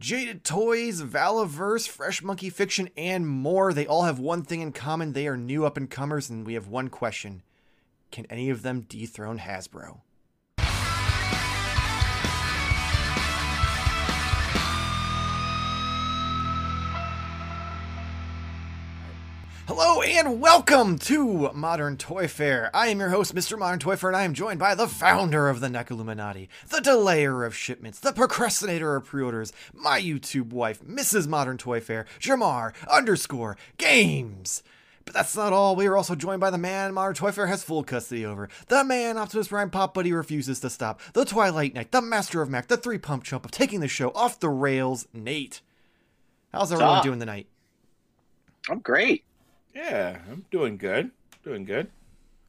Jada Toys, Valaverse, Fresh Monkey Fiction, and more. They all have one thing in common. They are new up and comers, and we have one question. Can any of them dethrone Hasbro? Hello and welcome to Modern Toyfare. I am your host, Mr. Modern Toyfare, and I am joined by the founder of the NECA Illuminati, the delayer of shipments, the procrastinator of pre-orders, my YouTube wife, Mrs. Modern Toy Fair, Jarmar underscore games. But that's not all. We are also joined by the man Modern Toyfare has full custody over. The man Optimus Prime Pop Buddy refuses to stop. The Twilight Knight, the Master of Mac, the three pump chump of taking the show off the rails, Nate. How's everyone up? doing tonight? I'm great. Yeah, I'm doing good. Doing good.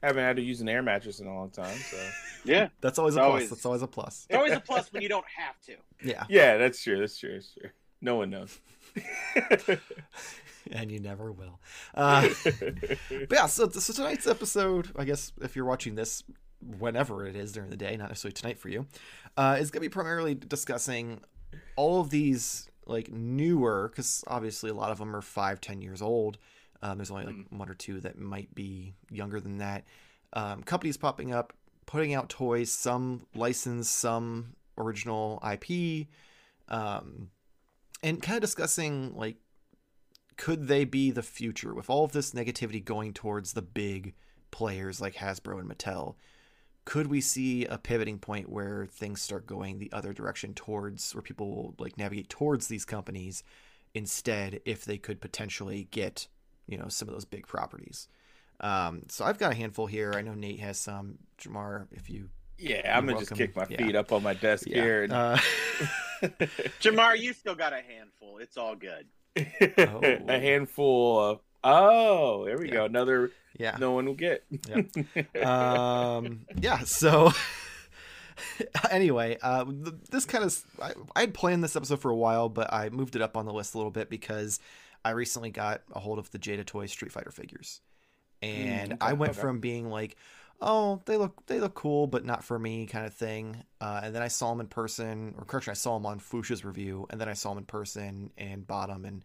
Haven't had to use an air mattress in a long time, so Yeah. That's always a It's plus. always- That's always a plus. It's always a plus when you don't have to. Yeah. yeah, that's true. That's true. That's true. No one knows. and you never will. Uh, but yeah, so, so tonight's episode, I guess if you're watching this whenever it is during the day, not necessarily tonight for you, uh, is going to be primarily discussing all of these like newer, because obviously a lot of them are five, ten years old. Um, there's only like one or two that might be younger than that. Um, companies popping up, putting out toys, some licensed, some original IP, um, and kind of discussing like could they be the future with all of this negativity going towards the big players like Hasbro and Mattel? Could we see a pivoting point where things start going the other direction towards where people will like navigate towards these companies instead if they could potentially get, you know, some of those big properties? Um, so I've got a handful here. I know Nate has some. Jarmar, if you yeah, I'm gonna just kick my Yeah. feet up on my desk yeah. here. And... Uh, Jarmar, you still got a handful. It's all good. Oh. a handful of. Oh, there we Yeah. go. Another yeah. no one will get. um yeah so anyway uh this kind of I, I had planned this episode for a while but i moved it up on the list a little bit because i recently got a hold of the jada toy street fighter figures. And Mm, i went okay. from being like oh they look they look cool but not for me kind of thing uh, and then i saw them in person or correction i saw them on fuchsia's review and then i saw them in person and bought them and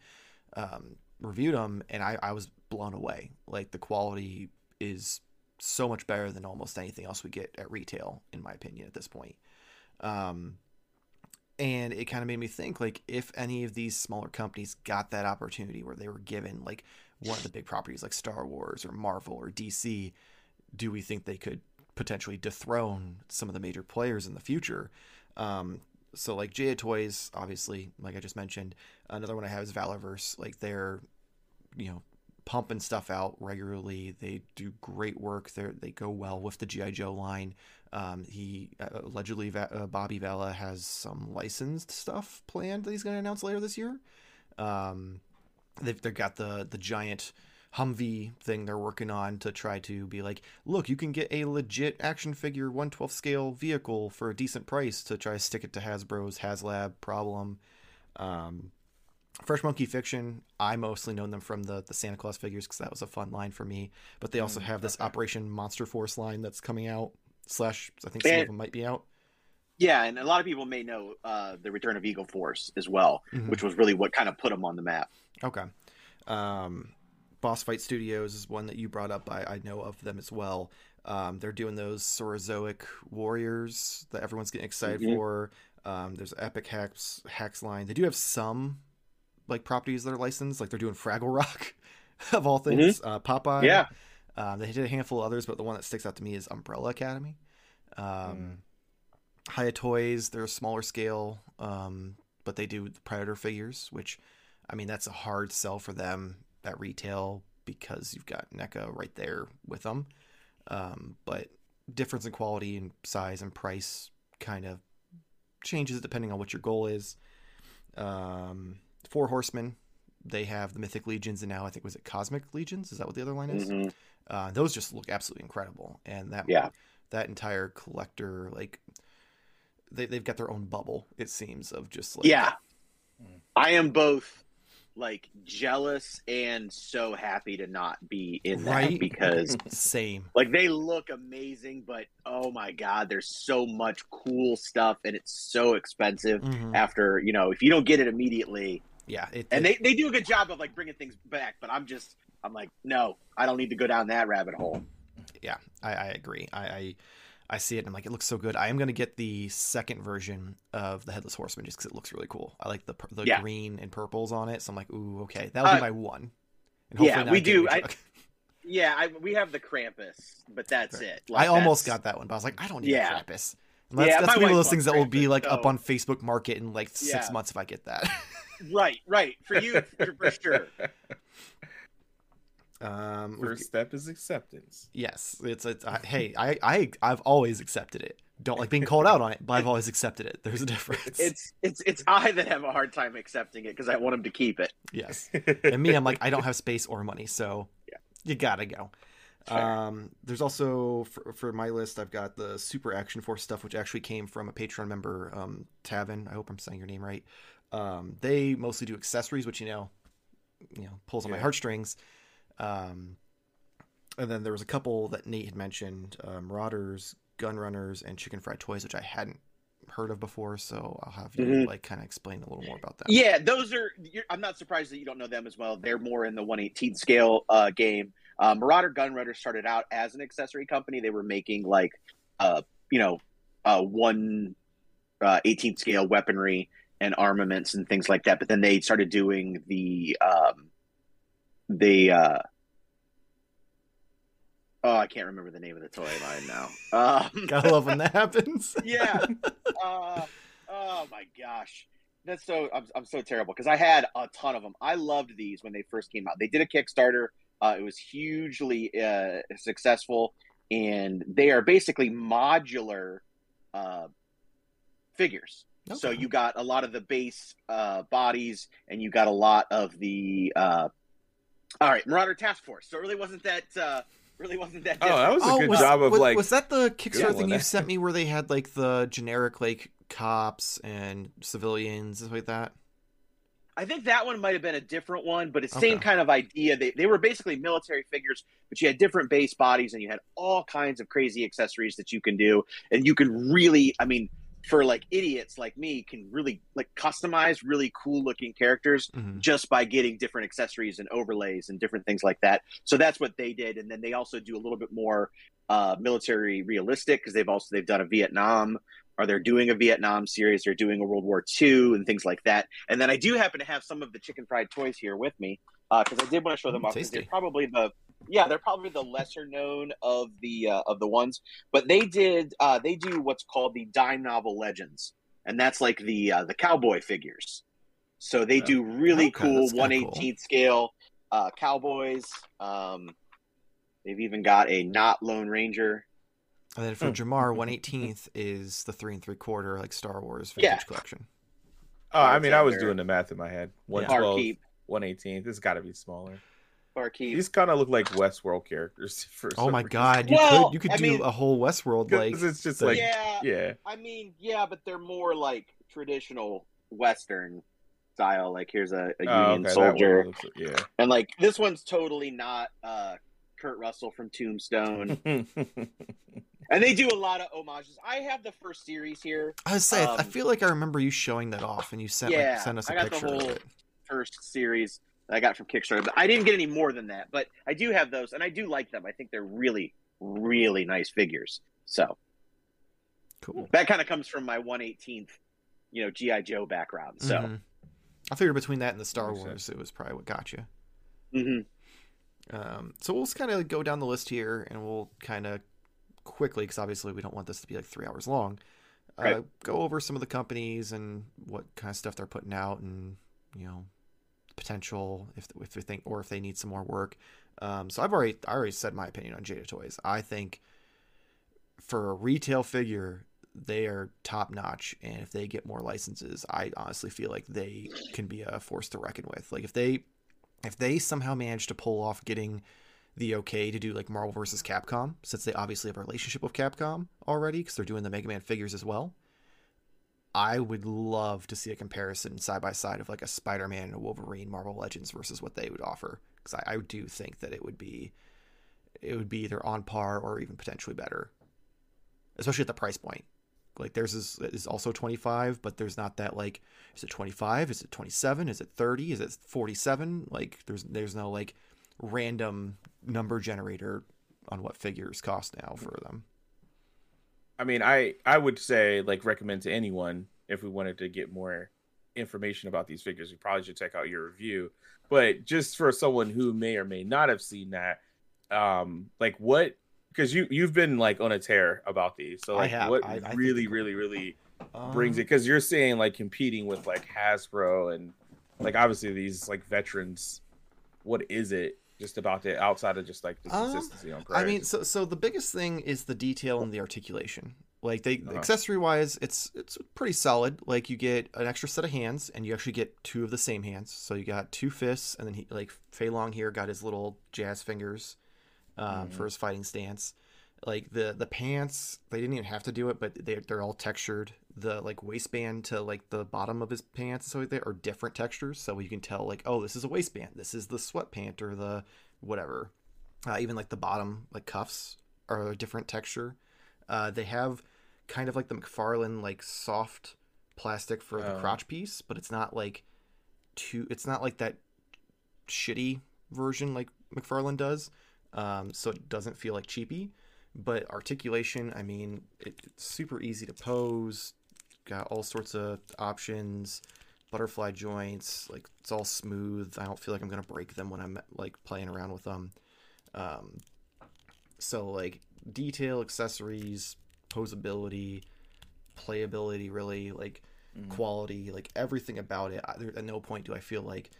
um, reviewed them and I, I was blown away. Like the quality is so much better than almost anything else we get at retail in my opinion at this point. Um, and it kind of made me think like if any of these smaller companies got that opportunity where they were given like one of the big properties like star wars or marvel or dc do we think they could potentially dethrone some of the major players in the future um, so like Jada Toys, obviously, like I just mentioned, another one I have is Valaverse. Like they're, you know, pumping stuff out regularly. They do great work. They they go well with the GI Joe line. Um, he uh, allegedly Va- uh, Bobby Vella has some licensed stuff planned that he's going to announce later this year. Um, they've they've got the the giant Humvee thing they're working on to try to be like, look, you can get a legit action figure 112 scale vehicle for a decent price to try to stick it to Hasbro's HasLab problem. Um, Fresh Monkey Fiction, I mostly know them from the the Santa Claus figures because that was a fun line for me. But they also Mm, have this. Operation Monster Force line that's coming out. Slash, I think some And- of them might be out. Yeah, and a lot of people may know uh, the return of Eagle Force as well, Mhm. which was really what kind of put them on the map. Okay. Um, Boss Fight Studios is one that you brought up. I, I know of them as well. Um, they're doing those Saurozoic warriors that everyone's getting excited Mhm. for. Um, there's Epic Hacks Hacks line. They do have some like properties that are licensed. Like they're doing Fraggle Rock of all things. Uh, Popeye. Yeah. Um, they did a handful of others, but the one that sticks out to me is Umbrella Academy. Um, Hiya Toys, they're a smaller scale, um, but they do the Predator figures, which, I mean, that's a hard sell for them at retail because you've got NECA right there with them. Um, but difference in quality and size and price kind of changes depending on what your goal is. Um, Four Horsemen, they have the Mythic Legions, and now I think was it Cosmic Legions? Is that what the other line is? Mhm. Uh, those just look absolutely incredible, and that Yeah. that entire collector like they they've got their own bubble. It seems of just like Yeah. I am both like jealous and so happy to not be in that Right? because Same. like they look amazing, but oh my god, there's so much cool stuff and it's so expensive. Mhm. After you know, if you don't get it immediately, Yeah. It, and it- they, they do a good job of like bringing things back, but I'm just I'm like, no, I don't need to go down that rabbit hole. yeah, I, I agree. I, I I see it and I'm like, it looks so good. I am gonna get the second version of the Headless Horseman just because it looks really cool. I like the the Yeah. green and purples on it, so I'm like, ooh, okay, that'll be Uh, my one. And yeah, we do. I-. Yeah, I, we have the Krampus, but that's it. I Like, almost that's- got that one, but I was like, I don't need Yeah. a Krampus. And that's Yeah, that's be one of those things that will be Krampus, like up on Facebook Market in like six Yeah. months if I get that. right, right for you for sure. Um, First step is acceptance. yes, it's it's I, hey, I I I've always accepted it. Don't like being called out on it, but I've always accepted it. There's a difference. It's it's it's I that have a hard time accepting it because I want him to keep it. yes, and me, I'm like I don't have space or money, so Yeah. you gotta go. Fair. Um, there's also for, for my list, I've got the Super Action Force stuff, which actually came from a Patreon member, um, Tavin. I hope I'm saying your name right. Um, they mostly do accessories, which you know, you know, pulls on my heartstrings. Um, and then there was a couple that Nate had mentioned: uh, Marauders, Gunrunners, and Chicken Fried Toys, which I hadn't heard of before. So I'll have you Mhm. like kind of explain a little more about that. Yeah, those are. You're, I'm not surprised that you don't know them as well. They're more in the 118 scale uh, game. Uh, Marauder Gunrunner started out as an accessory company. They were making like, uh, you know, uh, one uh, 18 scale weaponry and armaments and things like that. But then they started doing the um, the uh, oh, I can't remember the name of the toy line now. Um, Gotta love when that happens. yeah. Uh, oh my gosh. That's so I'm, I'm so terrible because I had a ton of them. I loved these when they first came out. They did a Kickstarter. Uh, it was hugely uh, successful, and they are basically modular uh, figures. So you got a lot of the base uh, bodies, and you got a lot of the. Uh... All right, Marauder Task Force. So it really wasn't that. Uh, really wasn't that. Oh, that was a Oh, good was, job of was, like. was that the Kickstarter thing you sent me where they had like the generic like cops and civilians and like that? I think that one might have been a different one, but it's the same kind of idea. They, they were basically military figures, but you had different base bodies and you had all kinds of crazy accessories that you can do. And you can really, I mean, for like idiots like me, can really like customize really cool looking characters Mhm. just by getting different accessories and overlays and different things like that. So that's what they did. And then they also do a little bit more uh, military realistic because they've also they've done a Vietnam or they're doing a Vietnam series, they're doing a World War II and things like that. And then I do happen to have some of the chicken fried toys here with me because I did want to show them Mm, off. They're probably the yeah, they're probably the lesser known of the uh, of the ones. But they did uh, they do what's called the Dime Novel Legends, and that's like the uh, the cowboy figures. So they Oh. do really Okay, cool that's kinda one eighteenth scale uh, cowboys. Um, they've even got a not Lone Ranger. And then for Hmm. Jarmar, one eighteenth is the three and three quarter like Star Wars vintage Yeah. collection. oh, I mean, I was doing the math in my head. One Yeah. twelve, Barkeep. This got to be smaller. Barkeep. These kind of look like Westworld characters. For Oh my reason. god, you Well, could you could I do mean- a whole Westworld like it's just like yeah, yeah. I mean, yeah, but they're more like traditional Western style. Like here's a, a Oh, Union okay, soldier, one looks- yeah. and like this one's totally not uh, Kurt Russell from Tombstone. and they do a lot of homages. I have the first series here, I was say I um, feel like I remember you showing that off and you sent Yeah, like sent us a I got the picture of whole- it. first series that I got from Kickstarter. But I didn't get any more than that. But I do have those, and I do like them. I think they're really, really nice figures. So Cool. that kind of comes from my 118th, you know, GI Joe background. So. Mhm. I figured between that and the Star Makes Wars, it was probably what got you. hmm Um, so we'll just kind of go down the list here, and we'll kind of quickly, because obviously we don't want this to be like three hours long. Uh, Right. Go over some of the companies and what kind of stuff they're putting out, and you know, potential if if they think or if they need some more work. Um, so I've already I already said my opinion on Jada Toys. I think for a retail figure, they are top notch, and if they get more licenses, I honestly feel like they can be a force to reckon with. Like if they if they somehow manage to pull off getting the okay to do like Marvel versus Capcom, since they obviously have a relationship with Capcom already because they're doing the Mega Man figures as well, I would love to see a comparison side by side of like a Spider-Man and a Wolverine Marvel Legends versus what they would offer because I, I do think that it would be it would be either on par or even potentially better, especially at the price point. Like theirs is is also 25, but there's not that like is it 25? Is it 27? Is it 30? Is it 47? Like there's there's no like random number generator on what figures cost now for them. I mean, I I would say like recommend to anyone if we wanted to get more information about these figures, we probably should check out your review. But just for someone who may or may not have seen that, um, like what? Because you you've been like on a tear about these, so like have. what I- I really really really brings Um, it? Because you're saying like competing with like Hasbro and like obviously these like veterans. What is it just about the outside of just like the Um, consistency on price? I mean, so so the biggest thing is the detail and the articulation. Like they Uh-huh. accessory wise, it's it's pretty solid. Like you get an extra set of hands, and you actually get two of the same hands. So you got two fists, and then he like Fei Long here got his little jazz fingers um, Mhm. for his fighting stance. Like the the pants, they didn't even have to do it, but they they're all textured. The like waistband to like the bottom of his pants and so like that are different textures, so you can tell like oh this is a waistband, this is the sweat pant or the whatever. Uh, even like the bottom like cuffs are a different texture. Uh, they have kind of like the McFarlane like soft plastic for the Oh. crotch piece, but it's not like too. It's not like that shitty version like McFarlane does. Um, so it doesn't feel like cheapy. But articulation, I mean, it, it's super easy to pose. Got all sorts of options, butterfly joints. Like it's all smooth. I don't feel like I'm gonna break them when I'm like playing around with them. Um, so like detail, accessories, posability, playability, really like Mhm. quality, like everything about it. I, there, at no point do I feel like,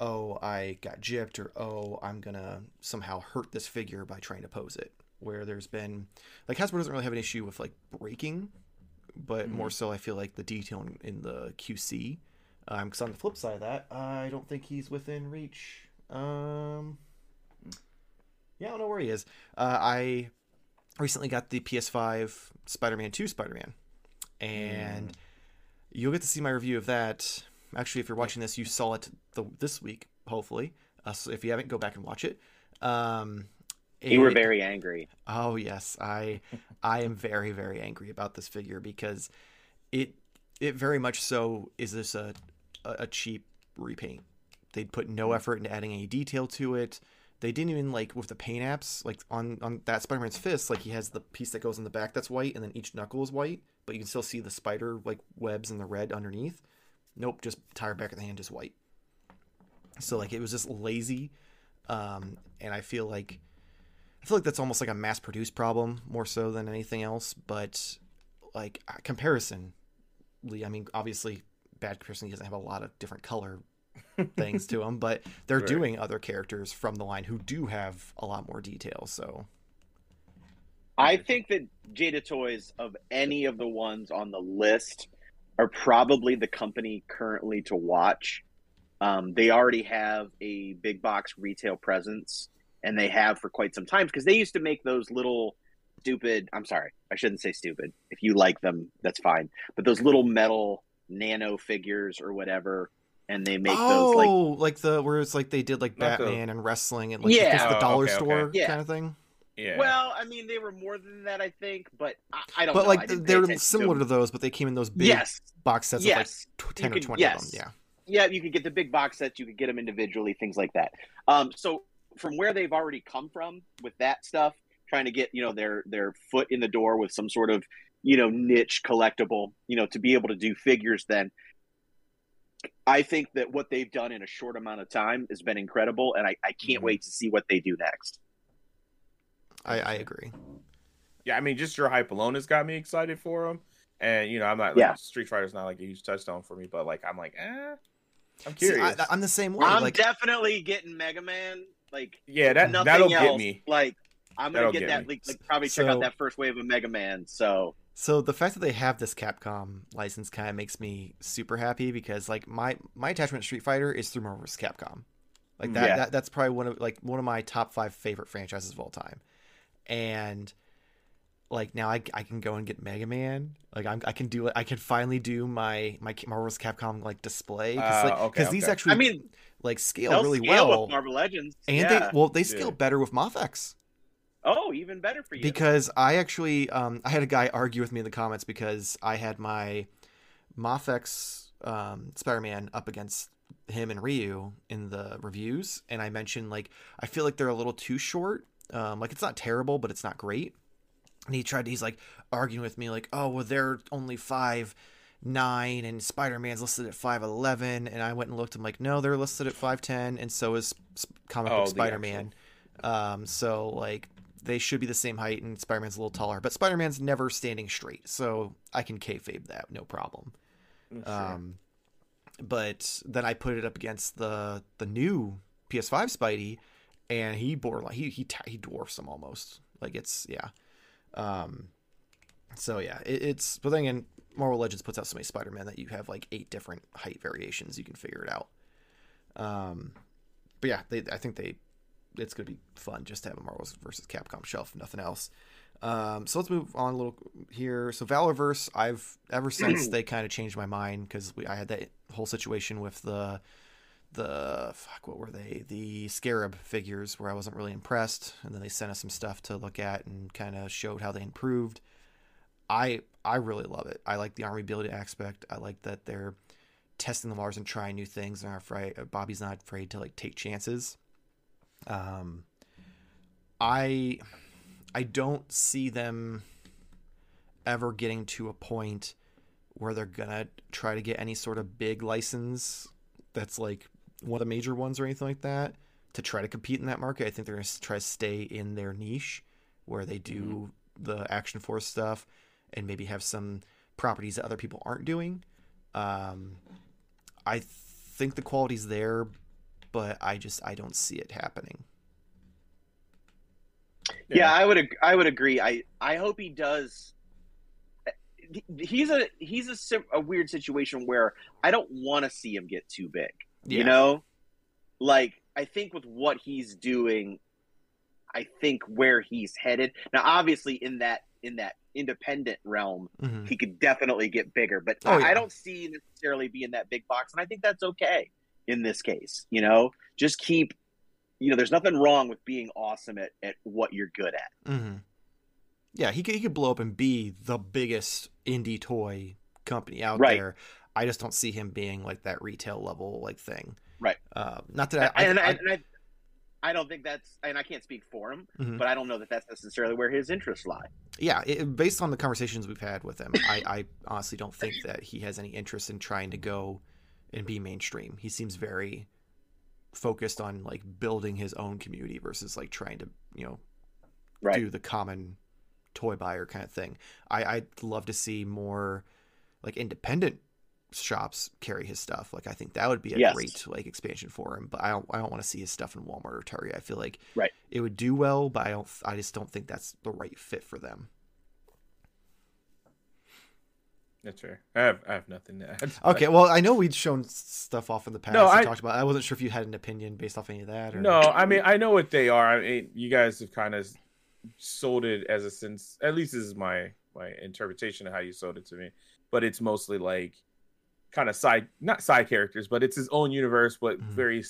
oh, I got gypped or oh, I'm gonna somehow hurt this figure by trying to pose it. Where there's been like Hasbro doesn't really have an issue with like breaking, but Mhm. more so I feel like the detail in, in the QC. Um, because on the flip side of that, I don't think he's within reach. Um, yeah, I don't know where he is. Uh, I recently got the PS5 Spider-Man 2 Spider-Man, and you'll get to see my review of that. Actually, if you're watching this, you saw it the, this week, hopefully. Uh, so if you haven't, go back and watch it. Um, You were very angry. Oh yes, I I am very very angry about this figure because it it very much so is this a a cheap repaint. They'd put no effort into adding any detail to it. They didn't even like with the paint apps like on on that Spider-Man's fist like he has the piece that goes in the back that's white and then each knuckle is white, but you can still see the spider like webs in the red underneath. Nope, just entire back of the hand is white. So like it was just lazy, um, and I feel like I feel like that's almost like a mass produced problem more so than anything else. But like uh, comparison, Lee, I mean, obviously, bad comparison doesn't have a lot of different color things to them, but they're Right. doing other characters from the line who do have a lot more detail. So I think that Jada Toys, of any of the ones on the list, are probably the company currently to watch. Um, they already have a big box retail presence, and they have for quite some time because they used to make those little stupid. I'm sorry, I shouldn't say stupid. If you like them, that's fine. But those little metal nano figures or whatever, and they make oh, those like like, the where it's like they did like Not the- Batman and wrestling and like Yeah. just the Oh, dollar okay, okay. store Yeah. kind of thing. yeah. Well, I mean, they were more than that, I think, but I, I don't. But know. Like they're similar to to those, but they came in those big Yes, box sets yes. of like tw- ten or could- twenty yes. of them. Yeah. yeah, you could get the big box sets, you could get them individually, things like that. Um, so from where they've already come from with that stuff, trying to get you know their their foot in the door with some sort of you know niche collectible, you know, to be able to do figures, then I think that what they've done in a short amount of time has been incredible, and I, I can't Mhm. wait to see what they do next. I, I agree. yeah, I mean, just your hype alone has got me excited for them. And you know, I'm not like Yeah. Street Fighter's not like a huge touchstone for me, but like I'm like, eh, I'm See, curious. I, I'm the same way. I'm like definitely getting Mega Man. Like yeah, that nothing that'll else. get me. Like I'm gonna That'll get get that. me. Like, like probably check So- out that first wave of Mega Man. So So the fact that they have this Capcom license kind of makes me super happy because like my my attachment to Street Fighter is through Marvel vs. Capcom. Like that, Yeah. that that's probably one of like one of my top five favorite franchises of all time. And like now I, I can go and get Mega Man. Like I'm, I can do it. I can finally do my my Marvel's Capcom like display because Uh, like, okay, 'cause these actually I mean, like scale they'll really scale well, with Marvel Legends, and yeah. they well they scale Yeah. better with Mafex. oh, even better for you. because I actually um, I had a guy argue with me in the comments because I had my Mafex um, Spider-Man up against him and Ryu in the reviews, and I mentioned like I feel like they're a little too short. Um, like it's not terrible, but it's not great. And he tried. He's like arguing with me, like, "Oh, well, they're only five nine, and Spider-Man's listed at five eleven. And I went and looked. I'm like, "No, they're listed at five ten, and so is comic Oh, book the Spider-Man." Um, so like they should be the same height, and Spider-Man's a little taller, but Spider-Man's never standing straight, so I can kayfabe that, no problem. Sure. Um, but then I put it up against the the new PS5 Spidey, and he bore he he he dwarfs him almost. Like it's yeah. Um, so yeah, it, it's but then again, Marvel Legends puts out so many Spider-Man that you have like eight different height variations. You can figure it out. Um, but yeah, they I think they it's gonna be fun just to have a Marvel versus Capcom shelf, nothing else. Um, so let's move on a little here. So Valaverse, I've ever since they kind of changed my mind because I had that whole situation with the the fuck what were they the Scarab figures where I wasn't really impressed, and then they sent us some stuff to look at and kind of showed how they improved. I I really love it. I like the army building aspect. I like that they're testing the waters and trying new things. Not afraid. Bobby's not afraid to like take chances. Um, I I don't see them ever getting to a point where they're gonna try to get any sort of big license that's like one of the major ones or anything like that to try to compete in that market. I think they're gonna try to stay in their niche where they do the action force stuff and maybe have some properties that other people aren't doing. Um, I think the quality's there, but I just I don't see it happening. yeah, I would ag- I would agree. I I hope he does. He's a he's a sim- a weird situation where I don't want to see him get too big. Yeah. You know, like I think with what he's doing, I think where he's headed now. Obviously, in that in that independent realm, Mhm. he could definitely get bigger. But Oh, I, yeah. I don't see necessarily being that big box, and I think that's okay in this case. You know, just keep. You know, there's nothing wrong with being awesome at, at what you're good at. hmm Yeah, he could he could blow up and be the biggest indie toy company out Right. there. I just don't see him being like that retail level like thing. Right. Uh, not that I, I, and, I- and I, I don't think that's, and I can't speak for him, Mhm. but I don't know that that's necessarily where his interests lie. yeah, it, based on the conversations we've had with him, I, I honestly don't think that he has any interest in trying to go and be mainstream. He seems very focused on like building his own community versus like trying to you know Right. do the common toy buyer kind of thing. I, I'd love to see more like independent shops carry his stuff. Like I think that would be a Yes. great like expansion for him. But I don't I don't want to see his stuff in Walmart or Target. I feel like Right. it would do well, but I don't I just don't think that's the right fit for them. That's fair. I have I have nothing to add. Okay, well I know we'd shown stuff off in the past. No, and I- talked about. I wasn't sure if you had an opinion based off any of that. Or... No, I mean I know what they are. I mean, you guys have kind of sold it as a sense. At least this is my my interpretation of how you sold it to me. But it's mostly like kind of side, not side characters, but it's his own universe, but Mhm. very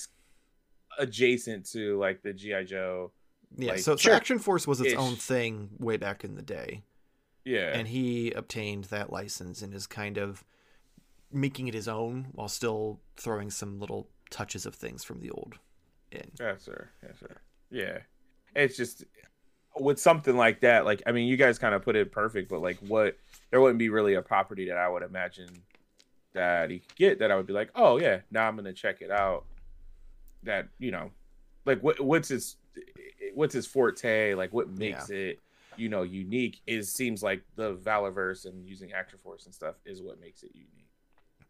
adjacent to like the GI Joe. yeah. like, so, so. Action Force was its Ish. own thing way back in the day. Yeah, and he obtained that license and is kind of making it his own while still throwing some little touches of things from the old in. Yes, sir. Yes, sir. Yeah. It's just with something like that, like I mean, you guys kind of put it perfect, but like what there wouldn't be really a property that I would imagine that he could get that I would be like, oh yeah, now I'm gonna check it out. That you know, like what what's his what's his forte? Like what makes it you know unique? Is seems like the Valaverse and using Action Force and stuff is what makes it unique.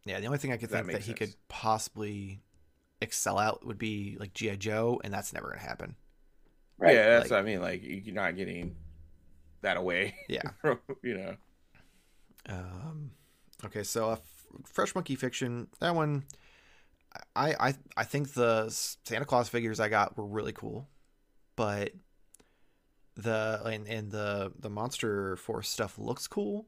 Yeah, the only thing I could That think that makes he could possibly excel out would be like GI Joe, and that's never gonna happen. Right. Yeah, that's Like- what I mean. Like you're not getting that away. Yeah. you know. Um, okay, so F- Fresh Monkey Fiction, that one, I I I think the Santa Claus figures I got were really cool, but the and, and the the monster force stuff looks cool,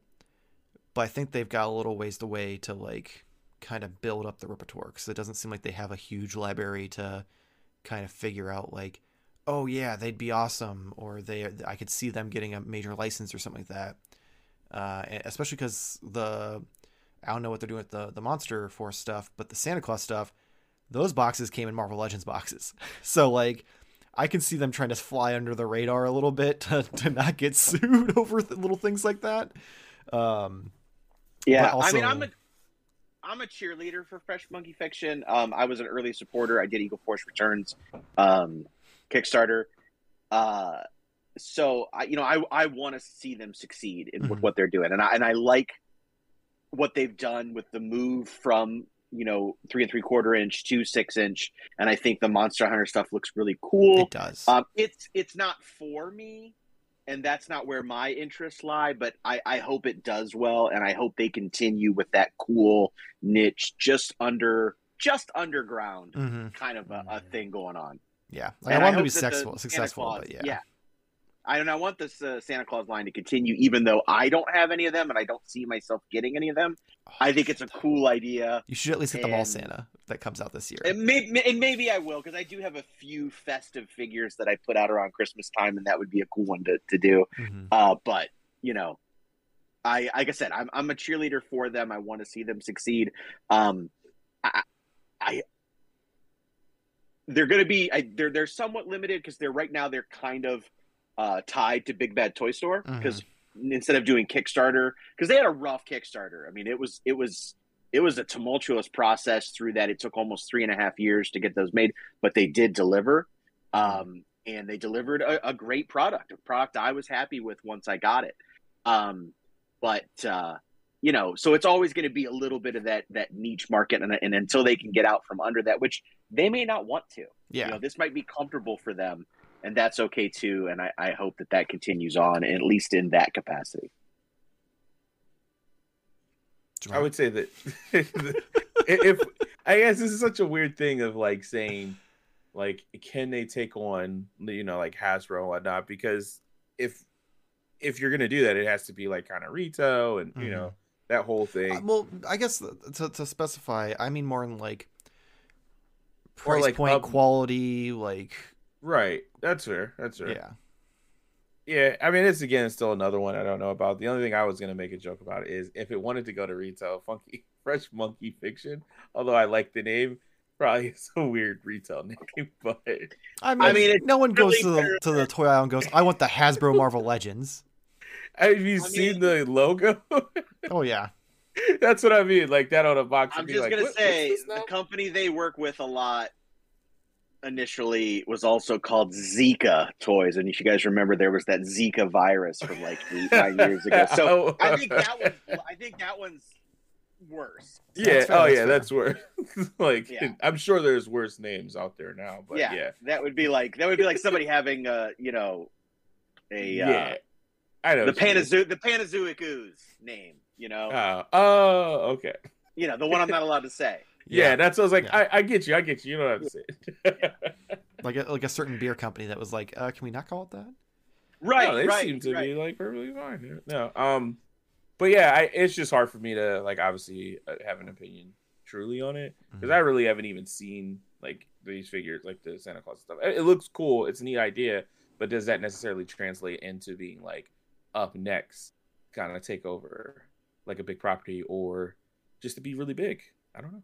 but I think they've got a little ways the way to like kind of build up the repertoire because it doesn't seem like they have a huge library to kind of figure out like oh yeah they'd be awesome or they i could see them getting a major license or something like that. Uh, especially because the i don't know what they're doing with the, the monster force stuff but the santa claus stuff those boxes came in marvel legends boxes so like i can see them trying to fly under the radar a little bit to, to not get sued over th- little things like that um, Yeah, But I mean, I'm a I'm a cheerleader for Fresh Monkey Fiction. Um, I was an early supporter. I did Eagle Force Returns, um, Kickstarter. Uh, so I, you know, I I want to see them succeed in with Mhm. what they're doing, and I and I like what they've done with the move from you know three and three quarter inch to six inch, and I think the Monster Hunter stuff looks really cool. it does Um, it's it's not for me, and that's not where my interests lie. But I, I hope it does well, and I hope they continue with that cool niche, just under just underground hmm kind of a, a thing going on. yeah like, i want them to be successful successful but yeah. yeah. I and I want this uh, Santa Claus line to continue, even though I don't have any of them, and I don't see myself getting any of them. Oh, I think it's a cool idea. You should at least get the mall Santa that comes out this year. And maybe, and maybe I will because I do have a few festive figures that I put out around Christmas time, and that would be a cool one to, to do. Mhm. Uh, but you know, I like I said, I'm I'm a cheerleader for them. I want to see them succeed. Um, I, I they're going to be I, they're they're somewhat limited because they're right now they're kind of uh, tied to Big Bad Toy Store because instead of doing Kickstarter because they had a rough Kickstarter. I mean, it was it was it was a tumultuous process through that. It took almost three and a half years to get those made, but they did deliver. Um, and they delivered a, a great product, a product I was happy with once I got it. Um, but uh, you know, so it's always going to be a little bit of that that niche market, and, and until they can get out from under that, which they may not want to. Yeah. You know, this might be comfortable for them, and that's okay too. And I, I hope that that continues on, at least in that capacity. I would say that if I guess this is such a weird thing of like saying like can they take on you know like Hasbro and whatnot because if if you're gonna do that it has to be like kind of retail and you Mhm. know that whole thing Uh, well, I guess to, to specify, I mean more in like price like, point, up- quality, like right that's fair that's fair yeah. Yeah, I mean, it's again still another one I don't know about. The only thing I was gonna make a joke about is if it wanted to go to retail, Funky Fresh Monkey Fiction. Although I like the name, probably it's a weird retail name, but I mean, mean, no one goes to the to the toy aisle and goes, "I want the Hasbro Marvel Legends." have you I seen mean- the logo? Oh yeah, That's what I mean. Like that on a box. I'm would be just like, gonna "What- say the company they work with a lot initially was also called Zica Toys, and if you guys remember, there was that Zika virus from like eight nine years ago. So I think that one, I think that one's worse. yeah. Oh yeah, that's worse. like Yeah. I'm sure there's worse names out there now, but yeah, yeah, that would be like that would be like somebody having a you know a yeah. uh, I don't know the what you mean. Panazo- the Panazoic ooze name. You know, Oh, oh, okay. you know the one I'm not allowed to say. Yeah, that's what I was like. Yeah. I, I get you. I get you. You know what I'm saying? like a, like a certain beer company that was like, uh, "Can we not call it that?" Right, no, they right, seem to right. be like perfectly fine. No, um, but yeah, I, it's just hard for me to like obviously uh, have an opinion truly on it because Mhm. I really haven't even seen like these figures, like the Santa Claus stuff. It, it looks cool. It's a neat idea, but does that necessarily translate into being like up next, kind of take over like a big property, or just to be really big? I don't know.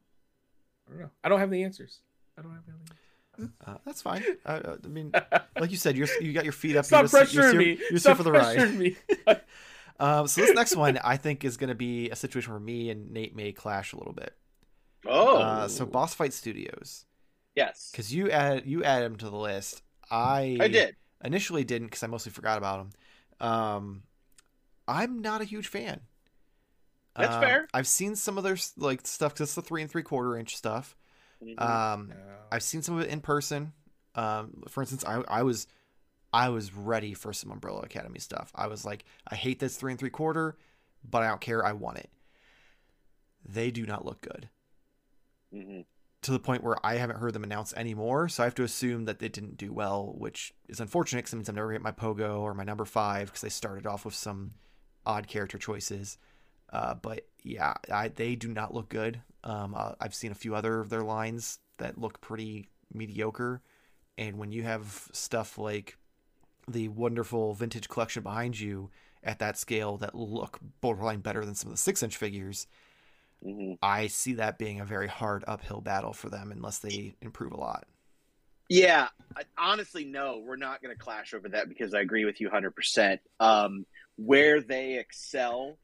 I don't know. I don't have the answers. I don't have the answers. Uh, that's fine. I, uh, I mean, like you said, you're you got your feet up. Stop you're just, you're pressuring here- me. You're Stop here for the ride. me. Um, so this next one, I think, is going to be a situation where me and Nate may clash a little bit. Oh, Uh, so Boss Fight Studios, yes, because you add you add him to the list. I I did. initially didn't because I mostly forgot about him. Um, I'm not a huge fan. That's Um, fair. I've seen some of their like stuff because it's the three and three quarter inch stuff. Mhm. Um, No. I've seen some of it in person. Um, for instance, I, I was I was ready for some Umbrella Academy stuff. I was like, I hate this three and three quarter, but I don't care. I want it. They do not look good. Mhm. to the point where I haven't heard them announce anymore. So I have to assume that they didn't do well, which is unfortunate because it means I'm never get my Pogo or my number five because they started off with some odd character choices. Uh, but yeah, I, they do not look good. Um, uh, I've seen a few other of their lines that look pretty mediocre. And when you have stuff like the wonderful vintage collection behind you at that scale that look borderline better than some of the six inch figures, hmm I see that being a very hard uphill battle for them unless they improve a lot. Yeah, honestly, no, we're not going to clash over that because I agree with you 100%. Um, where they excel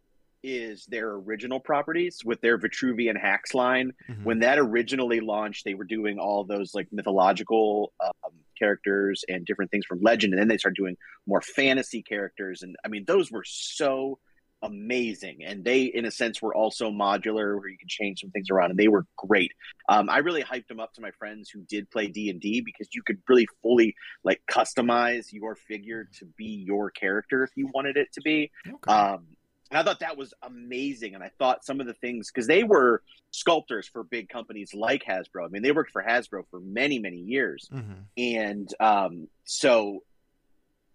is their original properties with their Vitruvian Hacks line. Mhm. When that originally launched, they were doing all those like mythological um, characters and different things from legend, and then they started doing more fantasy characters. And I mean, those were so amazing, and they, in a sense, were also modular, where you could change some things around, and they were great. Um, I really hyped them up to my friends who did play D and D because you could really fully like customize your figure to be your character if you wanted it to be. Okay. Um, and I thought that was amazing. And I thought some of the things because they were sculptors for big companies like Hasbro. I mean, they worked for Hasbro for many, many years, Mhm. and um, so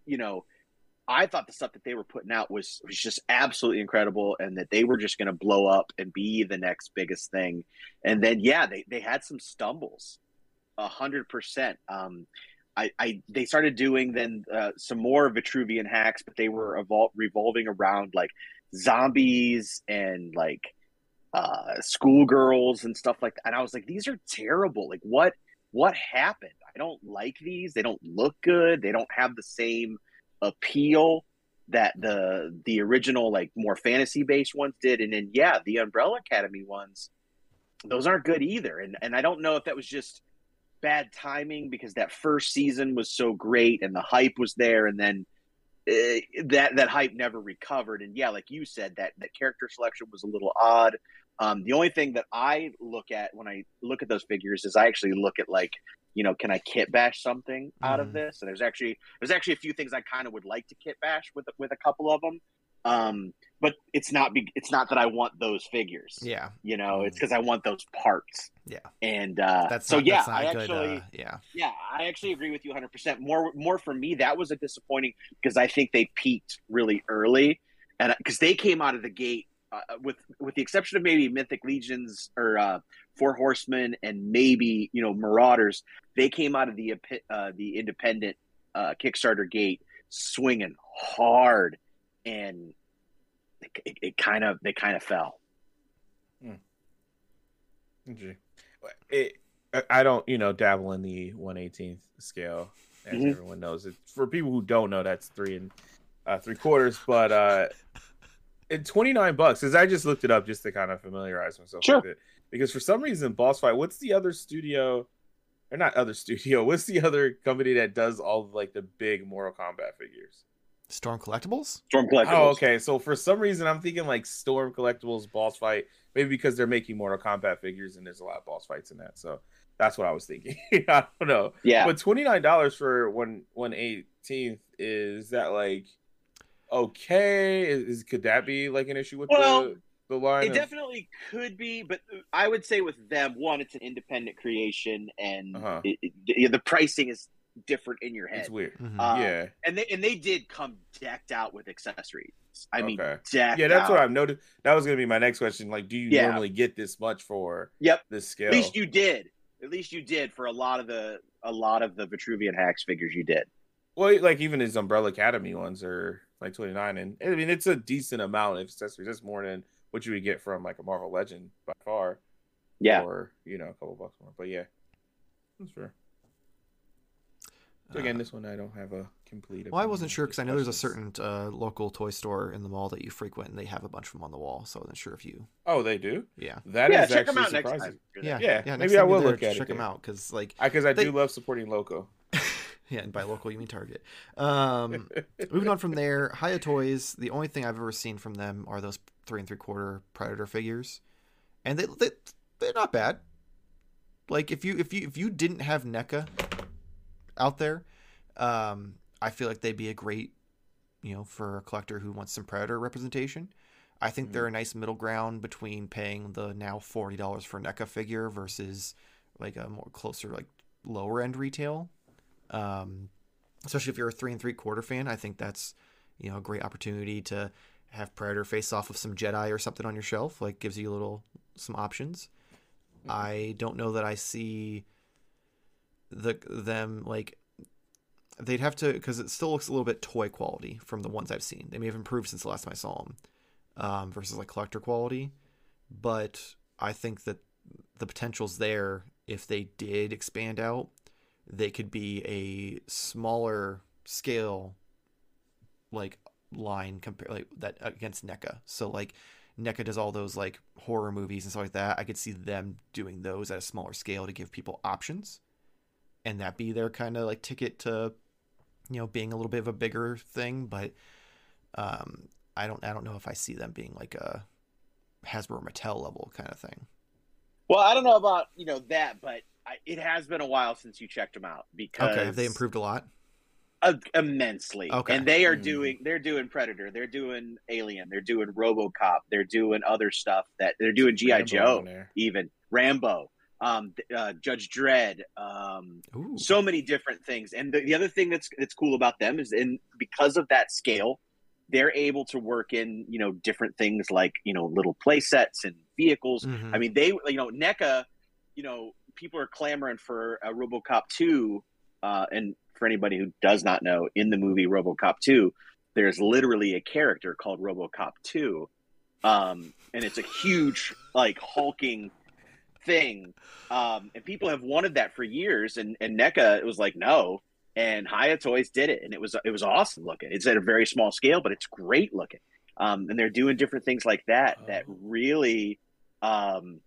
you know. I thought the stuff that they were putting out was was just absolutely incredible, and that they were just going to blow up and be the next biggest thing. And then, yeah, they they had some stumbles, a hundred percent. Um, I, I they started doing then uh, some more Vitruvian hacks, but they were evol- revolving around like zombies and like uh, schoolgirls and stuff like that. And I was like, these are terrible. Like, what what happened? I don't like these. They don't look good. They don't have the same appeal that the the original like more fantasy based ones did. And then yeah, the Umbrella Academy ones, those aren't good either. And and I don't know if that was just bad timing because that first season was so great and the hype was there, and then uh, that that hype never recovered. And yeah, like you said, that that character selection was a little odd. Um, the only thing that I look at when I look at those figures is I actually look at like, you know, can I kit bash something out Mhm. of this? And there's actually there's actually a few things I kind of would like to kit bash with with a couple of them. Um, but it's not be, it's not that I want those figures. Yeah, You know, it's because I want those parts. Yeah. And uh, that's so not, yeah, that's I good. actually uh, yeah, yeah, I actually agree with you 100%. More more for me that was a disappointing because I think they peaked really early and because they came out of the gate uh, with with the exception of maybe Mythic Legions or uh, Four Horsemen and maybe, you know, Marauders, they came out of the uh, the independent uh, Kickstarter gate swinging hard and it, it, kind of they kind of fell. Okay. It, I- don't, you know, dabble in the 118th scale, as Mhm. everyone knows. It for people who don't know, that's three and uh, three quarters. But uh, at 29 bucks, because I just looked it up just to kind of familiarize myself Sure. with it. Because for some reason, Boss Fight, what's the other studio? Or not other studio. What's the other company that does all of, like the big Mortal Kombat figures? Storm Collectibles. Storm Collectibles. Oh, okay. So for some reason, I'm thinking like Storm Collectibles boss fight. Maybe because they're making Mortal Kombat figures and there's a lot of boss fights in that. So that's what I was thinking. I don't know. Yeah. But twenty nine dollars for one one eighteenth is that like okay? Is could that be like an issue with Well, the the line? It of- definitely could be, but I would say with them, one, it's an independent creation, and Uh-huh. it, it- the pricing is different in your head. it's weird. Mhm. Uh, yeah. And they and they did come decked out with accessories. I mean, Okay. decked Yeah, that's out. what I've noticed. That was gonna be my next question. Like, do you Yeah. normally get this much for Yep. this scale? At least you did. At least you did for a lot of the a lot of the Vitruvian hacks figures. You did. Well, like even his Umbrella Academy ones are like twenty nine, and I mean it's a decent amount of accessories. That's more than what you would get from like a Marvel Legend by far, Yeah. or you know a couple bucks more. But yeah, that's fair. So again, Uh, this one I don't have a complete. Well, I wasn't sure because I know there's a certain uh, local toy store in the mall that you frequent, and they have a bunch of them on the wall. So I wasn't sure if you, Oh, they do. yeah, That is yeah. Check them actually out next surprising. time. yeah, Yeah, yeah. maybe next I will there, look at check it them out because like Because I, They- do love supporting local. yeah, and by local you mean Target. Um, moving on from there, Hiya Toys. The only thing I've ever seen from them are those three and three quarter Predator figures, and they, they they're not bad. Like if you if you if you didn't have NECA out there, um, I feel like they'd be a great, you know, for a collector who wants some Predator representation. I think they're a nice middle ground between paying the now forty dollars for NECA figure versus like a more closer like lower end retail. Um, especially if you're a three and three quarter fan, I think that's you know a great opportunity to have Predator face off with some Jedi or something on your shelf. Like gives you a little some options. I don't know that I see the them like they'd have to because it still looks a little bit toy quality from the ones I've seen. They may have improved since the last time I saw them um, versus like collector quality, but I think that the potential's there if they did expand out. They could be a smaller scale like line compare like that against NECA. So like NECA does all those like horror movies and stuff like that. I could see them doing those at a smaller scale to give people options, and that be their kind of like ticket to, you know, being a little bit of a bigger thing. But um, I don't I don't know if I see them being like a Hasbro Mattel level kind of thing. Well, I don't know about you know that, but I, it has been a while since you checked them out because Okay, have they improved a lot? uh, immensely. Okay. And they are Mm. doing they're doing Predator, they're doing Alien, they're doing RoboCop, they're doing other stuff that they're doing GI Rambo Joe, even Rambo, um, uh, Judge Dredd, um, so many different things. And the, the other thing that's that's cool about them is in because of that scale, they're able to work in you know different things like you know little play sets and vehicles. Mhm. I mean, they you know NECA, you know people are clamoring for a RoboCop two, uh, and for anybody who does not know, in the movie RoboCop two, there's literally a character called RoboCop two, um, and it's a huge like hulking thing, um, and people have wanted that for years, and and NECA it was like no. And Hiya Toys did it, and it was it was awesome looking. It's at a very small scale, but it's great looking. Um, and they're doing different things like that that Oh. really um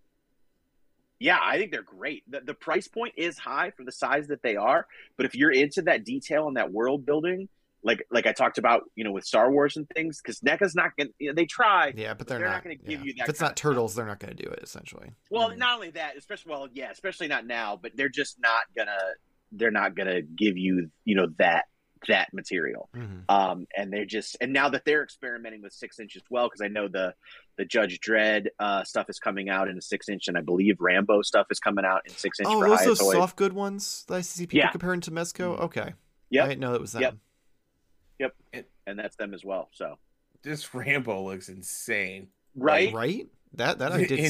yeah i think they're great the, the price point is high for the size that they are but if you're into that detail and that world building like like i talked about you know with star wars and things because neca's not gonna you know, they try Yeah, but they're, they're not not, gonna give yeah. you that If it's not turtles, they're not going to do it. Essentially. well Mhm. not only that especially well yeah especially not now but they're just not gonna they're not gonna give you you know that that material Mhm. um, and they're just and now that they're experimenting with six inch as well because I know the the Judge Dredd uh, stuff is coming out in a six inch and I believe Rambo stuff is coming out in six inch. Oh, those those soft good ones that I see people Yeah. comparing to Mezco. Okay. Mm-hmm. I didn't know it was them. Yep. And that's them as well. So This Rambo looks insane. right, Right? That that I did see.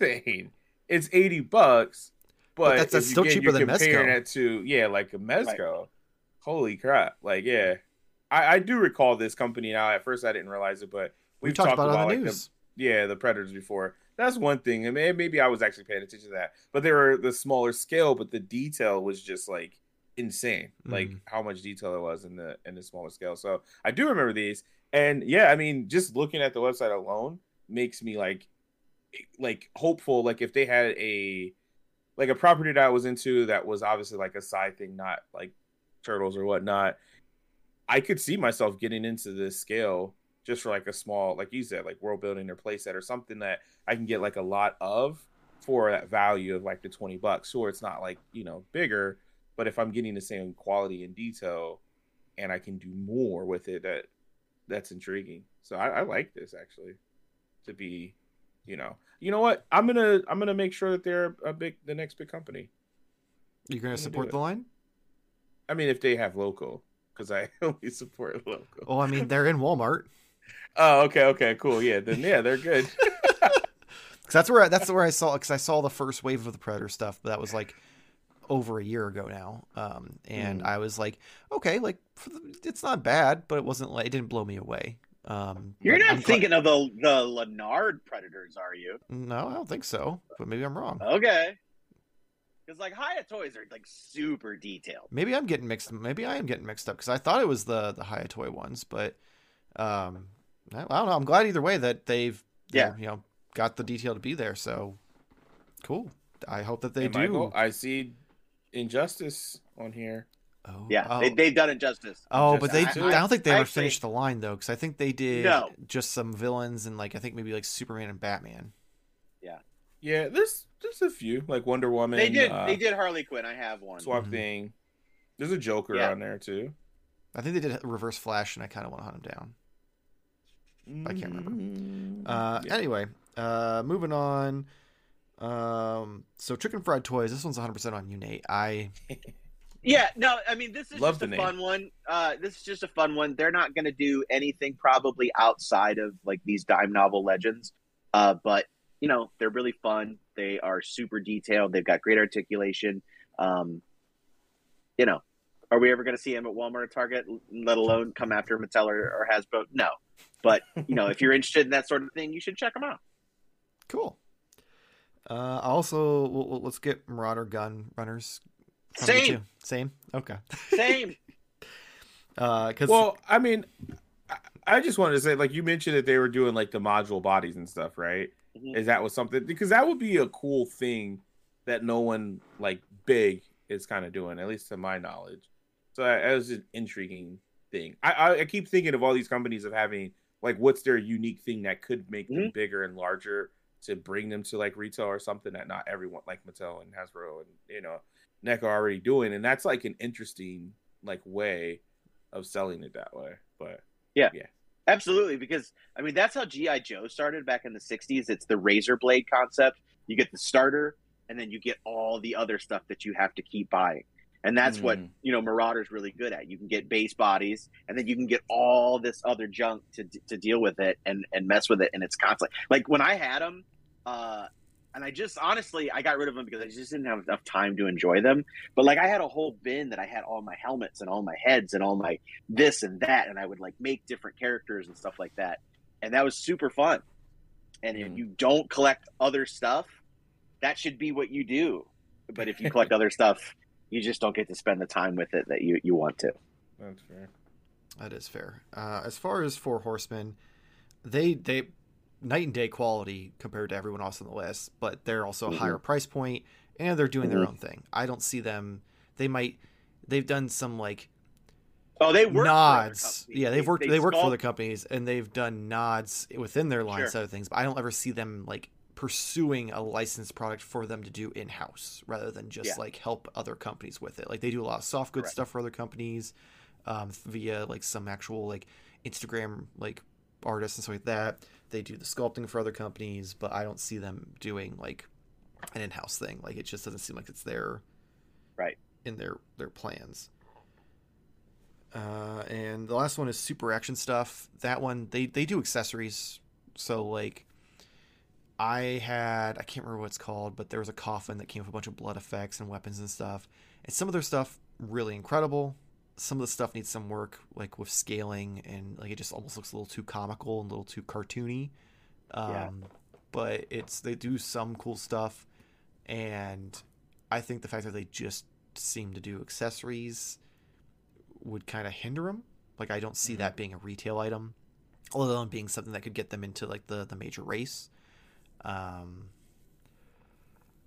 insane. It's eighty bucks, but, that's- that's still get- cheaper you're than comparing Mezco. That to yeah, like a Mezco. Holy crap! Like yeah, I, I do recall this company now. At first, I didn't realize it, but We we've talked about, it on the like news. the yeah the Predators before. That's one thing. I mean, maybe I was actually paying attention to that, but they were the smaller scale, but the detail was just like insane. Like Mhm. how much detail there was in the in the smaller scale. So I do remember these, and yeah, I mean, just looking at the website alone makes me like like hopeful. Like if they had a like a property that I was into that was obviously like a side thing, not like turtles or whatnot. I could see myself getting into this scale just for like a small, like you said, like world building or playset or something that I can get like a lot of for that value of like the 20 bucks. Sure, it's not like, you know, bigger, but if I'm getting the same quality and detail and I can do more with it, that that's intriguing. So I, I like this actually to be, you know, you know what? I'm gonna I'm gonna make sure that they're a big the next big company. You're gonna, gonna support the line? I mean, if they have local, because I only support local. Well, I mean, they're in Walmart. Oh, okay, okay, cool. Yeah, then yeah, they're good. Cause that's where I, that's where I saw because I saw the first wave of the Predator stuff, but that was like over a year ago now. Um, and Mm. I was like, okay, like for the, it's not bad, but it wasn't like it didn't blow me away. Um, you're not I'm gla- thinking of the the Leonard Predators, are you? No, I don't think so, but maybe I'm wrong. Okay, because like Hiya Toys are like super detailed. Maybe I'm getting mixed. Maybe I am getting mixed up because I thought it was the the Hiya Toy ones, but um, I, I don't know. I'm glad either way that they've Yeah. you know got the detail to be there. So cool. I hope that they And do. Michael, I see Injustice on here. Oh, Yeah, oh. they, they've done injustice. Oh, but they, Just- I don't think they I ever actually- finished the line though, because I think they did No. just some villains and like I think maybe like Superman and Batman. Yeah, Yeah, there's there's a few like Wonder Woman. They did. uh, they did Harley Quinn. I have one. Swamp Mhm. Thing. There's a Joker Yeah. on there too. I think they did Reverse Flash, and I kind of want to hunt him down. I can't remember. Uh, Yeah. Anyway, uh, moving on. Um, so chicken fried toys. This one's 100 percent on you, Nate. I Yeah, no, I mean this is Love just the a name. fun one. Uh, this is just a fun one. They're not going to do anything probably outside of like these dime novel legends, uh, but you know they're really fun. They are super detailed. They've got great articulation. Um, you know, are we ever going to see them at Walmart or Target? Let alone come after Mattel or, or Hasbro? No, but you know if you're interested in that sort of thing, you should check them out. cool. Uh, also, we'll, we'll- let's get Marauder gun runners. Same. Same. Okay. Same. Uh, because Well, I mean, I, I just wanted to say, like you mentioned that they were doing like the module bodies and stuff, right? Mhm. Is that was something because that would be a cool thing that no one like big is kind of doing, at least to my knowledge. So that, that was an intriguing thing. I, I I keep thinking of all these companies of having like what's their unique thing that could make them bigger and larger to bring them to like retail or something that not everyone like Mattel and Hasbro and you know NEC are already doing, and that's like an interesting like way of selling it that way. But yeah, yeah, Absolutely, because I mean that's how GI Joe started back in the '60s. It's the razor blade concept. You get the starter, and then you get all the other stuff that you have to keep buying, and that's what Mm. you know Marauder's really good at. You can get base bodies, and then you can get all this other junk to to deal with it and and mess with it, and it's constantly like when I had them. Uh, and I just honestly I got rid of them because I just didn't have enough time to enjoy them. But like I had a whole bin that I had all my helmets and all my heads and all my this and that, and I would like make different characters and stuff like that, and that was super fun. And if Mm. you don't collect other stuff, that should be what you do. But if you collect other stuff, you just don't get to spend the time with it that you, you want to. that's fair. That is fair. Uh, as far as Four Horsemen, they they night and day quality compared to everyone else on the list, but they're also a Mhm. higher price point and they're doing their Mhm. own thing. I don't see them. They might. They've done some like Oh, they work nods. Yeah, they've worked. They, work for the companies and they've done nods within their line Sure. side of things. But I don't ever see them like pursuing a licensed product for them to do in house rather than just Yeah. like help other companies with it. Like they do a lot of soft goods Correct. stuff for other companies um, via like some actual like Instagram like artists and stuff like that. They do the sculpting for other companies, but I don't see them doing like an in-house thing. Like it just doesn't seem like it's there, Right. in their their plans. Uh, and the last one is super action stuff. That one they they do accessories. So like I had I can't remember what it's called, but there was a coffin that came with a bunch of blood effects and weapons and stuff. And some of their stuff really incredible. Some of the stuff needs some work, like with scaling and like it just almost looks a little too comical and a little too cartoony. Um, Yeah. But it's they do some cool stuff, and I think the fact that they just seem to do accessories would kind of hinder them. Like I don't see Mhm. that being a retail item, let alone being something that could get them into like the the major race. Um,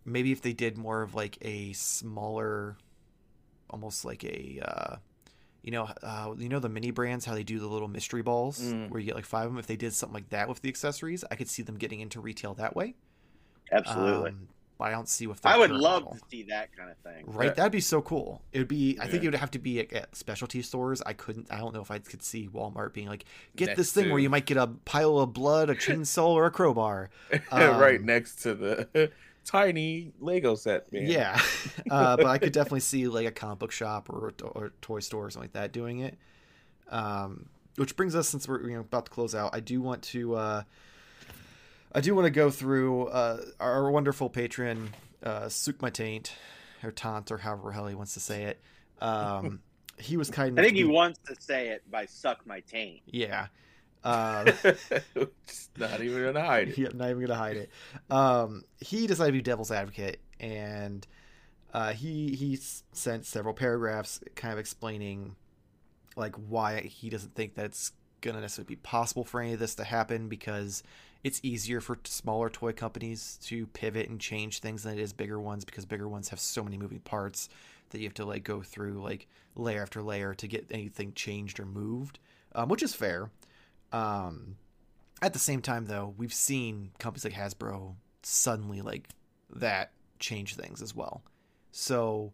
maybe if they did more of like a smaller, almost like a, uh, you know, uh, you know the mini brands how they do the little mystery balls Mm. where you get like five of them. If they did something like that with the accessories, I could see them getting into retail that way. Absolutely. Um, but I don't see their I would love model. to see that kind of thing. Right, Yeah. that'd be so cool. It would be. I think it would have to be at, at specialty stores. I couldn't. I don't know if I could see Walmart being like, get Next this thing where you might get a pile of blood, a chainsaw, or a crowbar. right Um, next to the tiny Lego set. Man. Yeah, uh, but I could definitely see like a comic book shop or, or a toy store or something like that doing it. Um, which brings us, since we're you know about to close out, I do want to. Uh, I do want to go through uh, our wonderful patron, uh, Suk My Taint, or Taunt, or however hell he wants to say it. Um, he was kind I think he be- wants to say it by "suck my taint." Yeah. Uh, not even gonna hide it. yeah, not even gonna hide it. Um, he decided to be devil's advocate, and uh, he he sent several paragraphs, kind of explaining like why he doesn't think that it's gonna necessarily be possible for any of this to happen because it's easier for smaller toy companies to pivot and change things than it is bigger ones because bigger ones have so many moving parts that you have to like go through like layer after layer to get anything changed or moved, um, which is fair. Um, at the same time, though, we've seen companies like Hasbro suddenly like that change things as well. So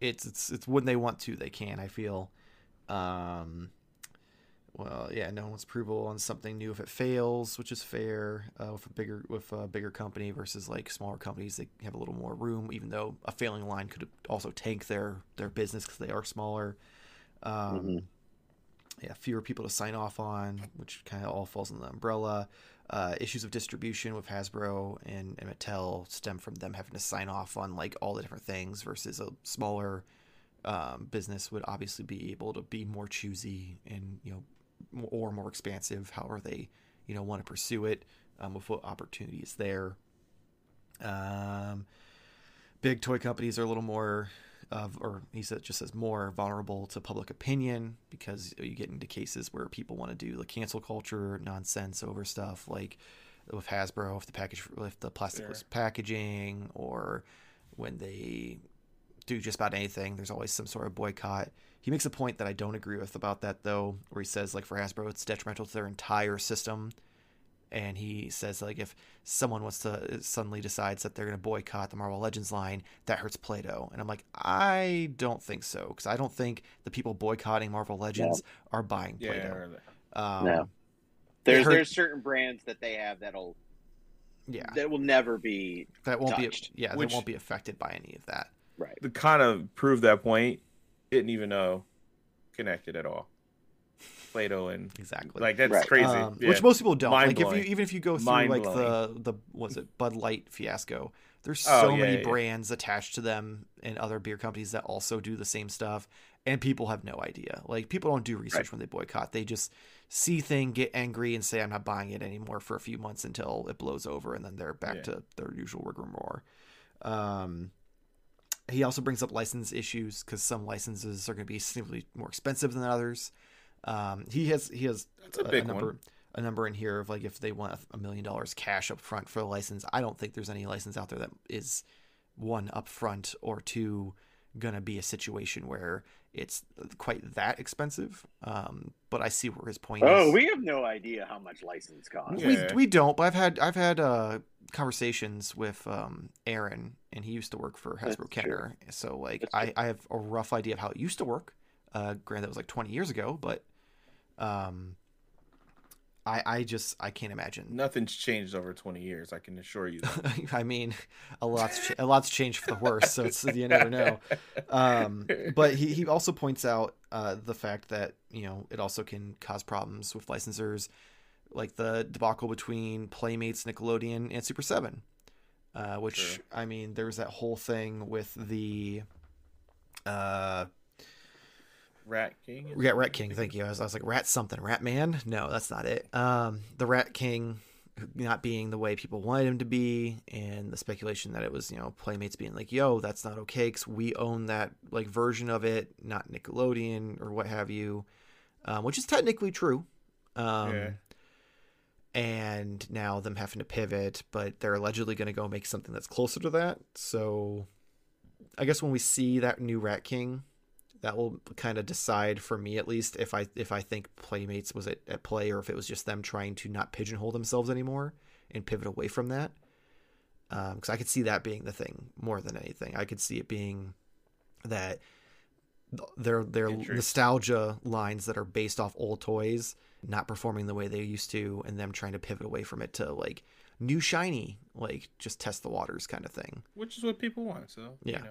it's it's it's when they want to, they can. I feel. Um, well, yeah, no one's approval on something new if it fails, which is fair uh, with a bigger with a bigger company versus like smaller companies. They have a little more room, even though a failing line could also tank their their business because they are smaller. Um, Mm-hmm. Yeah, fewer people to sign off on, which kind of all falls in the umbrella. Uh, issues of distribution with Hasbro and, and Mattel stem from them having to sign off on like all the different things versus a smaller um, business would obviously be able to be more choosy and you know or more expansive however they you know want to pursue it um, with what opportunities there um, big toy companies are a little more of or he said just says more vulnerable to public opinion because you get into cases where people want to do the cancel culture nonsense over stuff like with Hasbro if the package if the plasticless Sure. packaging or when they do just about anything. There's always some sort of boycott. He makes a point that I don't agree with about that though, where he says like for Hasbro it's detrimental to their entire system. And he says like if someone wants to suddenly decides that they're going to boycott the Marvel Legends line, that hurts Play-Doh. And I'm like, I don't think so because I don't think the people boycotting Marvel Legends are buying Yeah. Play-Doh. Um, No. There's hurt- there's certain brands that they have that'll yeah, that will never be that won't touched. be yeah, Which- they won't be affected by any of that. right. To kind of prove that point, didn't even know connected at all. Play-Doh and Exactly. like that's Right. crazy. Um, Yeah. Which most people don't. Like if you even if you go through like the Mind-blowing. the was it Bud Light fiasco, there's Oh, so yeah, many yeah, yeah. brands attached to them and other beer companies that also do the same stuff, and people have no idea. Like people don't do research Right. when they boycott. They just see thing, get angry, and say I'm not buying it anymore for a few months until it blows over, and then they're back Yeah. to their usual rigmarole. Um, he also brings up license issues because some licenses are going to be significantly more expensive than others. Um, he has he has That's a big number one. a number in here of like if they want a million dollars cash up front for a license. I don't think there's any license out there that is one up front or two gonna be a situation where it's quite that expensive. Um, but I see where his point Oh, is. Oh, we have no idea how much license costs. Yeah. we we don't. But I've had I've had uh, conversations with um, Aaron, and he used to work for That's Hasbro true. So like That's I, true. I have a rough idea of how it used to work. Uh, granted, that was like 20 years ago, but um, I I just I can't imagine. Nothing's changed over 20 years. I can assure you. I mean, a lot's ch- a lot's changed for the worse, so it's you never know. Um, but he, he also points out uh, the fact that you know it also can cause problems with licensors, like the debacle between Playmates, Nickelodeon, and Super Seven, uh, which. I mean, there was that whole thing with the. Uh, Rat King. yeah, Rat King. Thank you. I was, I was like Rat something, Rat Man. No, that's not it. Um, the Rat King not being the way people wanted him to be, and the speculation that it was you know Playmates being like, "Yo, that's not okay," because we own that like version of it, not Nickelodeon or what have you, um, which is technically true. Um, Yeah. And now them having to pivot, but they're allegedly going to go make something that's closer to that. So, I guess when we see that new Rat King, that will kind of decide for me at least if I if I think Playmates was at, at play or if it was just them trying to not pigeonhole themselves anymore and pivot away from that. Um, because I could see that being the thing more than anything. I could see it being that th- their their nostalgia lines that are based off old toys not performing the way they used to, and them trying to pivot away from it to like new shiny, like just test the waters kind of thing. Which is what people want. So Yeah. You know.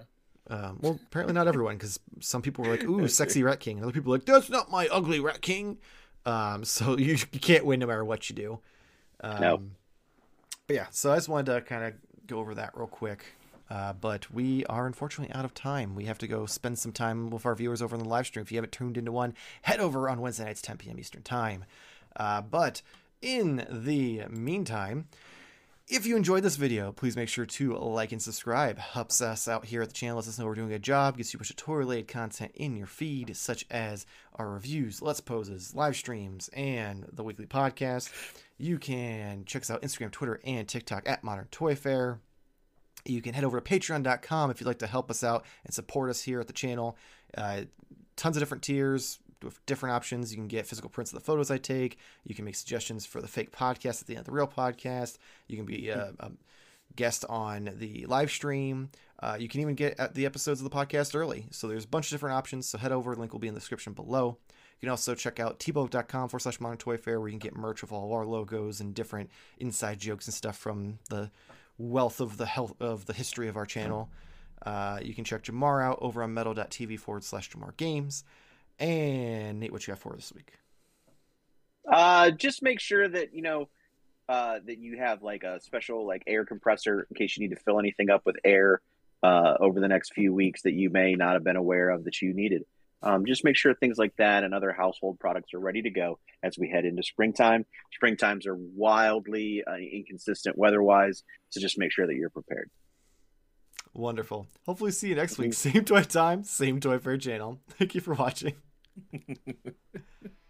Um, well, apparently not everyone, because some people were like, "Ooh, sexy Rat King," and other people were like, "That's not my ugly Rat King." Um, so you, you can't win no matter what you do. Um, No. But yeah, so I just wanted to kind of go over that real quick. Uh, but we are unfortunately out of time. We have to go spend some time with our viewers over on the live stream. If you haven't tuned into one, head over on Wednesday nights, 10 p.m. Eastern Time. Uh, but in the meantime, if you enjoyed this video, please make sure to like and subscribe. Helps us out here at the channel, lets us know we're doing a good job, gets you of toy-related content in your feed, such as our reviews, let's poses, live streams, and the weekly podcast. You can check us out Instagram, Twitter, and TikTok at Modern Toyfare. You can head over to patreon.com if you'd like to help us out and support us here at the channel. Uh, tons of different tiers different options. You can get physical prints of the photos I take. You can make suggestions for the fake podcast at the end of the real podcast. You can be a, a guest on the live stream. Uh, you can even get at the episodes of the podcast early. So there's a bunch of different options. So head over. Link will be in the description below. You can also check out teepublic.com forward slash modern toyfare where you can get merch with all of our logos and different inside jokes and stuff from the wealth of the health of the history of our channel. Uh, you can check Jarmar out over on medal.tv forward slash Jarmar Games. And Nate, what you got for this week? Uh, just make sure that you know uh, that you have like a special like air compressor in case you need to fill anything up with air uh, over the next few weeks that you may not have been aware of that you needed. Um, just make sure things like that and other household products are ready to go as we head into springtime. Springtimes are wildly uh, inconsistent weather-wise, so just make sure that you're prepared. Wonderful. Hopefully, see you next week. Same toy time, same toy fair channel. Thank you for watching.